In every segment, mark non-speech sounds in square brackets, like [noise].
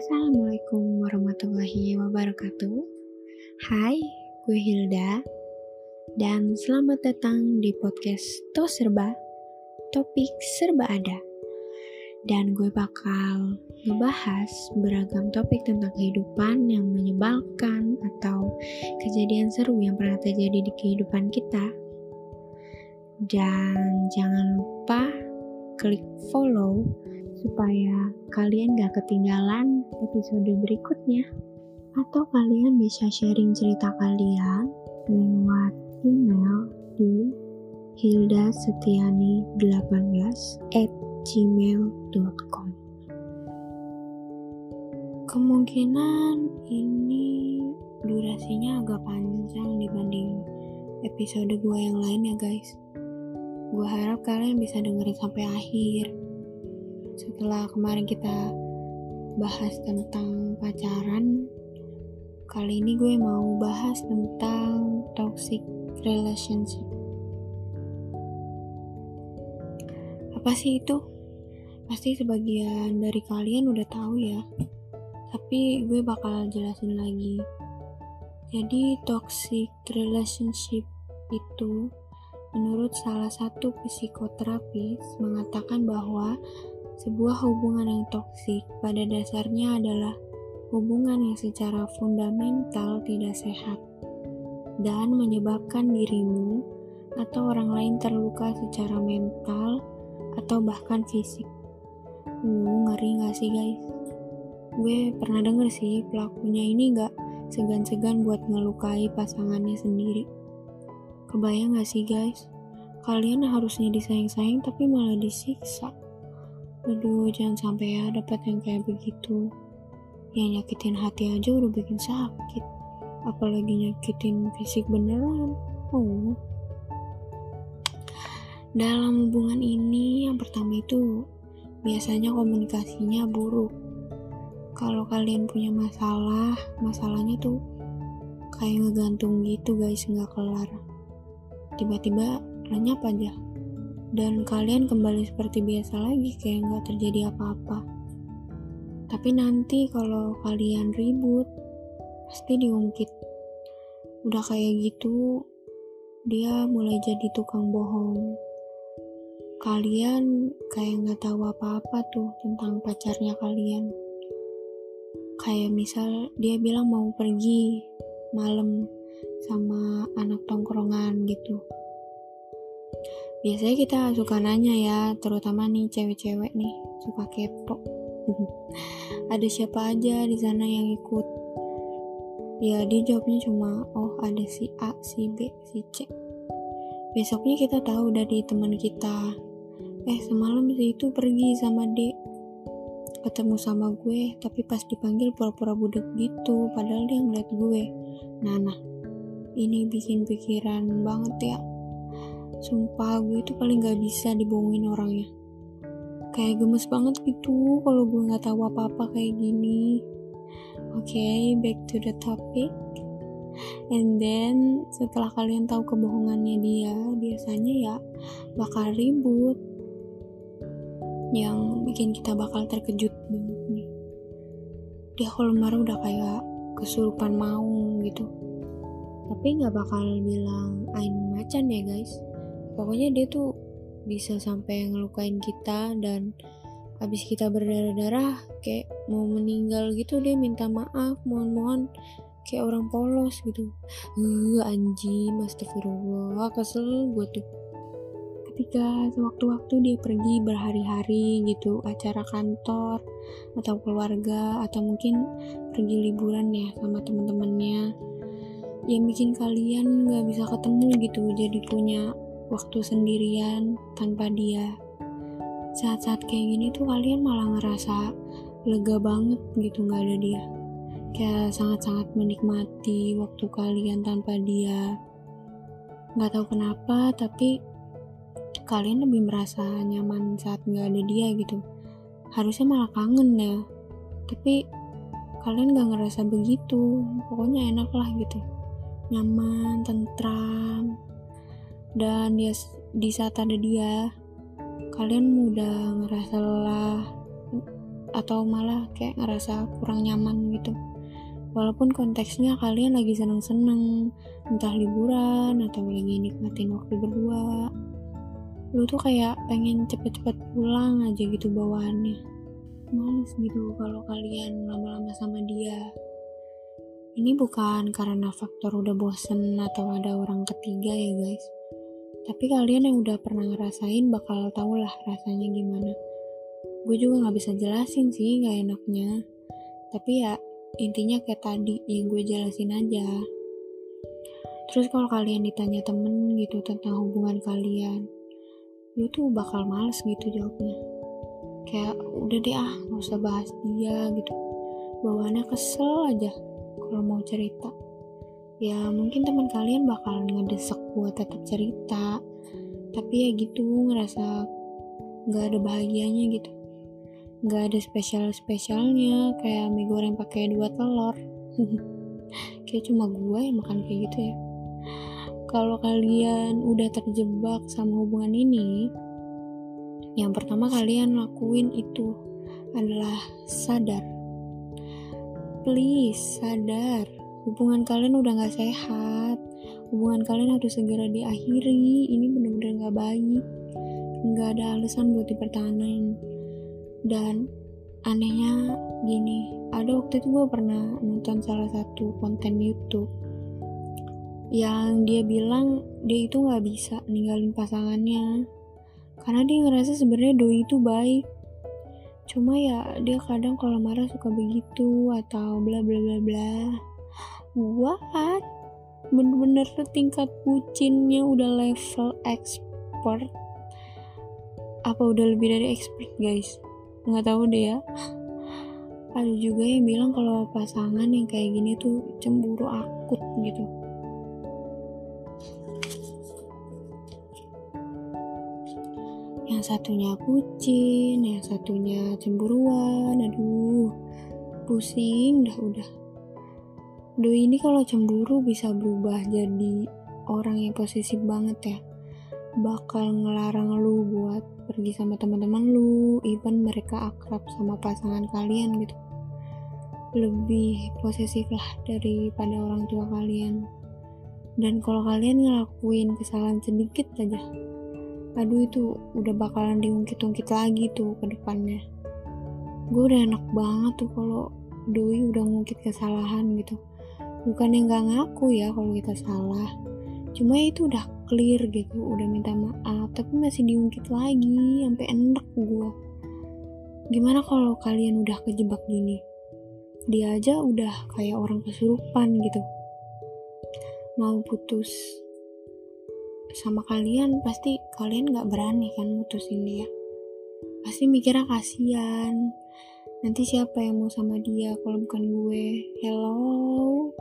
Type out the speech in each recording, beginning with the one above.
Assalamualaikum warahmatullahi wabarakatuh. Hai, gue Hilda. Dan selamat datang di podcast To Serba. Topik serba ada. Dan gue bakal ngebahas beragam topik tentang kehidupan yang menyebalkan atau kejadian seru yang pernah terjadi di kehidupan kita. Dan jangan lupa klik follow supaya kalian gak ketinggalan episode berikutnya. Atau kalian bisa sharing cerita kalian lewat email di hildasetiani18 at gmail.com Kemungkinan ini durasinya agak panjang dibanding episode gue yang lain ya guys. Gue harap kalian bisa dengerin sampai akhir setelah kemarin kita bahas tentang pacaran, kali ini gue mau bahas tentang toxic relationship. Apa sih itu? Pasti sebagian dari kalian udah tahu ya. Tapi gue bakal jelasin lagi. Jadi toxic relationship itu menurut salah satu psikoterapis mengatakan bahwa sebuah hubungan yang toksik pada dasarnya adalah hubungan yang secara fundamental tidak sehat dan menyebabkan dirimu atau orang lain terluka secara mental atau bahkan fisik. Uh, ngeri gak sih guys? Gue pernah denger sih pelakunya ini gak segan-segan buat ngelukai pasangannya sendiri. Kebayang gak sih guys? Kalian harusnya disayang-sayang tapi malah disiksa. Aduh, jangan sampai ya dapat yang kayak begitu. Yang nyakitin hati aja udah bikin sakit. Apalagi nyakitin fisik beneran. Oh. Dalam hubungan ini, yang pertama itu biasanya komunikasinya buruk. Kalau kalian punya masalah, masalahnya tuh kayak ngegantung gitu guys, nggak kelar. Tiba-tiba lenyap aja dan kalian kembali seperti biasa lagi kayak nggak terjadi apa-apa. Tapi nanti kalau kalian ribut, pasti diungkit. Udah kayak gitu, dia mulai jadi tukang bohong. Kalian kayak nggak tahu apa-apa tuh tentang pacarnya kalian. Kayak misal dia bilang mau pergi malam sama anak tongkrongan gitu biasanya kita suka nanya ya terutama nih cewek-cewek nih suka kepo. [laughs] Ada siapa aja di sana yang ikut? Ya dia jawabnya cuma oh ada si A si B si C. Besoknya kita tahu dari teman kita. Eh semalam si itu pergi sama D. Ketemu sama gue tapi pas dipanggil pura-pura budek gitu padahal dia ngeliat gue. Nah nah ini bikin pikiran banget ya Sumpah gue itu paling gak bisa dibohongin orangnya. Kayak gemes banget gitu kalau gue gak tahu apa-apa kayak gini. Oke, okay, back to the topic. And then setelah kalian tahu kebohongannya dia, biasanya ya bakal ribut. Yang bikin kita bakal terkejut banget nih. Dia kalau marah udah kayak kesurupan mau gitu. Tapi gak bakal bilang ain macan ya guys pokoknya dia tuh bisa sampai ngelukain kita dan abis kita berdarah-darah kayak mau meninggal gitu dia minta maaf mohon-mohon kayak orang polos gitu. Uh, anjing astagfirullah kesel gue tuh. Ketika sewaktu-waktu dia pergi berhari-hari gitu acara kantor atau keluarga atau mungkin pergi liburan ya sama temen-temennya yang bikin kalian nggak bisa ketemu gitu jadi punya waktu sendirian tanpa dia. Saat-saat kayak gini tuh kalian malah ngerasa lega banget gitu nggak ada dia. Kayak sangat-sangat menikmati waktu kalian tanpa dia. Nggak tahu kenapa, tapi kalian lebih merasa nyaman saat nggak ada dia gitu. Harusnya malah kangen ya. Tapi kalian nggak ngerasa begitu. Pokoknya enak lah gitu. Nyaman, tentram, dan dia di saat ada dia kalian mudah ngerasa lelah atau malah kayak ngerasa kurang nyaman gitu. Walaupun konteksnya kalian lagi seneng-seneng entah liburan atau lagi nikmatin waktu berdua lu tuh kayak pengen cepet-cepet pulang aja gitu bawaannya. Males gitu kalau kalian lama-lama sama dia. Ini bukan karena faktor udah bosen atau ada orang ketiga ya guys tapi kalian yang udah pernah ngerasain bakal tau lah rasanya gimana. Gue juga gak bisa jelasin sih gak enaknya. Tapi ya intinya kayak tadi yang gue jelasin aja. Terus kalau kalian ditanya temen gitu tentang hubungan kalian lu tuh bakal males gitu jawabnya. Kayak udah deh ah gak usah bahas dia gitu. Bawaannya kesel aja kalau mau cerita ya mungkin teman kalian bakal ngedesek buat tetap cerita. Tapi ya gitu ngerasa nggak ada bahagianya gitu. Nggak ada spesial spesialnya kayak mie goreng pakai dua telur. [laughs] Kayak cuma gue yang makan kayak gitu ya. Kalau kalian udah terjebak sama hubungan ini yang pertama kalian lakuin itu adalah sadar. Please sadar hubungan kalian udah gak sehat. Hubungan kalian harus segera diakhiri. Ini bener-bener gak baik. Gak ada alasan buat dipertahankan. Dan anehnya gini ada waktu itu gue pernah nonton salah satu konten YouTube yang dia bilang dia itu nggak bisa ninggalin pasangannya karena dia ngerasa sebenarnya doi itu baik. Cuma ya dia kadang kalau marah suka begitu atau bla bla bla bla what bener-bener tingkat bucinnya udah level expert. Apa udah lebih dari expert guys? Nggak tahu deh ya. Ada juga yang bilang kalau pasangan yang kayak gini tuh cemburu akut gitu. Yang satunya kucing yang satunya cemburuan. Aduh pusing dah udah Doi ini kalau cemburu bisa berubah jadi orang yang posesif banget ya. Bakal ngelarang lu buat pergi sama teman-teman lu even mereka akrab sama pasangan kalian gitu. Lebih posesif lah daripada orang tua kalian. Dan kalau kalian ngelakuin kesalahan sedikit aja aduh itu udah bakalan diungkit-ungkit lagi tuh ke depannya. Gue udah enak banget tuh kalau doi udah ngungkit kesalahan gitu bukan yang gak ngaku ya kalau kita salah. Cuma itu udah clear gitu udah minta maaf tapi masih diungkit lagi sampai enak gue gimana kalau kalian udah kejebak gini? Dia aja udah kayak orang kesurupan gitu. Mau putus sama kalian pasti kalian nggak berani kan mutusin dia. Pasti mikirnya kasihan nanti siapa yang mau sama dia kalau bukan gue? Hello?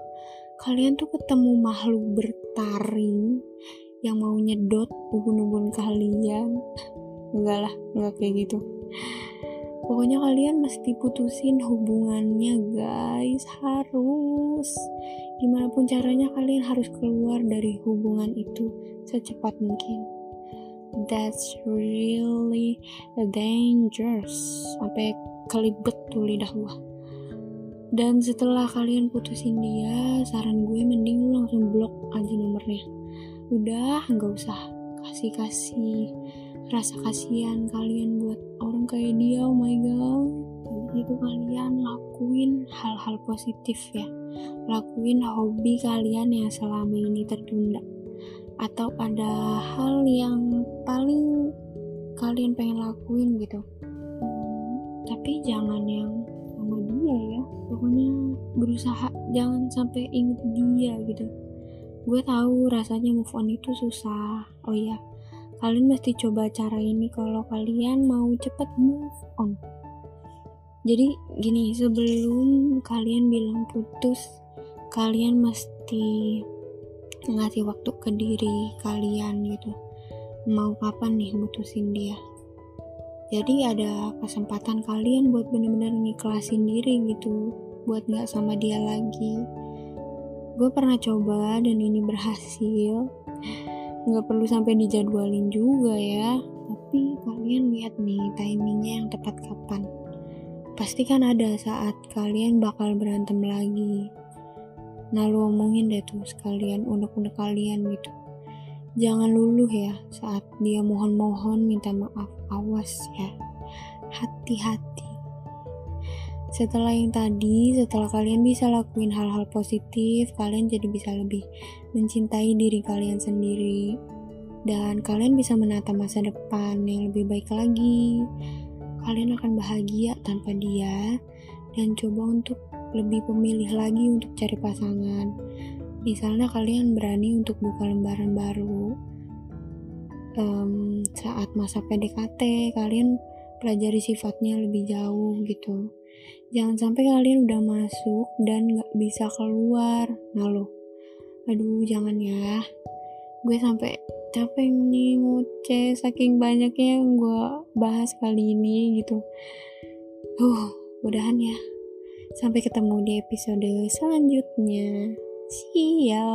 Kalian tuh ketemu makhluk bertaring yang mau nyedot ubun-ubun kalian. Enggak lah enggak kayak gitu. Pokoknya kalian mesti putusin hubungannya guys. Harus. Gimana pun caranya kalian harus keluar dari hubungan itu secepat mungkin that's really dangerous. Sampai kelibet tuh lidah gua. Dan setelah kalian putusin dia saran gue mending lu langsung blok aja nomornya. Udah nggak usah kasih kasih rasa kasihan kalian buat orang kayak dia oh my god. Itu kalian lakuin hal-hal positif ya. Lakuin hobi kalian yang selama ini tertunda atau ada hal yang paling kalian pengen lakuin gitu? Hmm, tapi jangan yang sama dia ya. Pokoknya berusaha jangan sampai inget dia gitu. Gue tahu rasanya move on itu susah. Oh iya kalian mesti coba cara ini kalau kalian mau cepet move on. Jadi gini sebelum kalian bilang putus kalian mesti ngasih waktu ke diri kalian gitu. Mau kapan nih mutusin dia? Jadi ada kesempatan kalian buat bener-bener ngiklasin diri gitu buat gak sama dia lagi. Gue pernah coba dan ini berhasil. Gak perlu sampai dijadwalin juga ya. Tapi kalian lihat nih timingnya yang tepat kapan. Pasti kan ada saat kalian bakal berantem lagi nah lu omongin deh tuh sekalian unek-unek kalian gitu. Jangan luluh ya saat dia mohon-mohon minta maaf. Awas ya. Hati-hati. Setelah yang tadi, setelah kalian bisa lakuin hal-hal positif, kalian jadi bisa lebih mencintai diri kalian sendiri. Dan kalian bisa menata masa depan yang lebih baik lagi. Kalian akan bahagia tanpa dia. Dan coba untuk lebih pemilih lagi untuk cari pasangan. Misalnya kalian berani untuk buka lembaran baru. Um, saat masa PDKT, kalian pelajari sifatnya lebih jauh gitu. Jangan sampai kalian udah masuk dan nggak bisa keluar. Nah aduh jangan ya. Gue sampai capek nih ngoceh saking banyaknya yang gue bahas kali ini gitu. Uh mudahan ya Sampai ketemu di episode selanjutnya. See ya.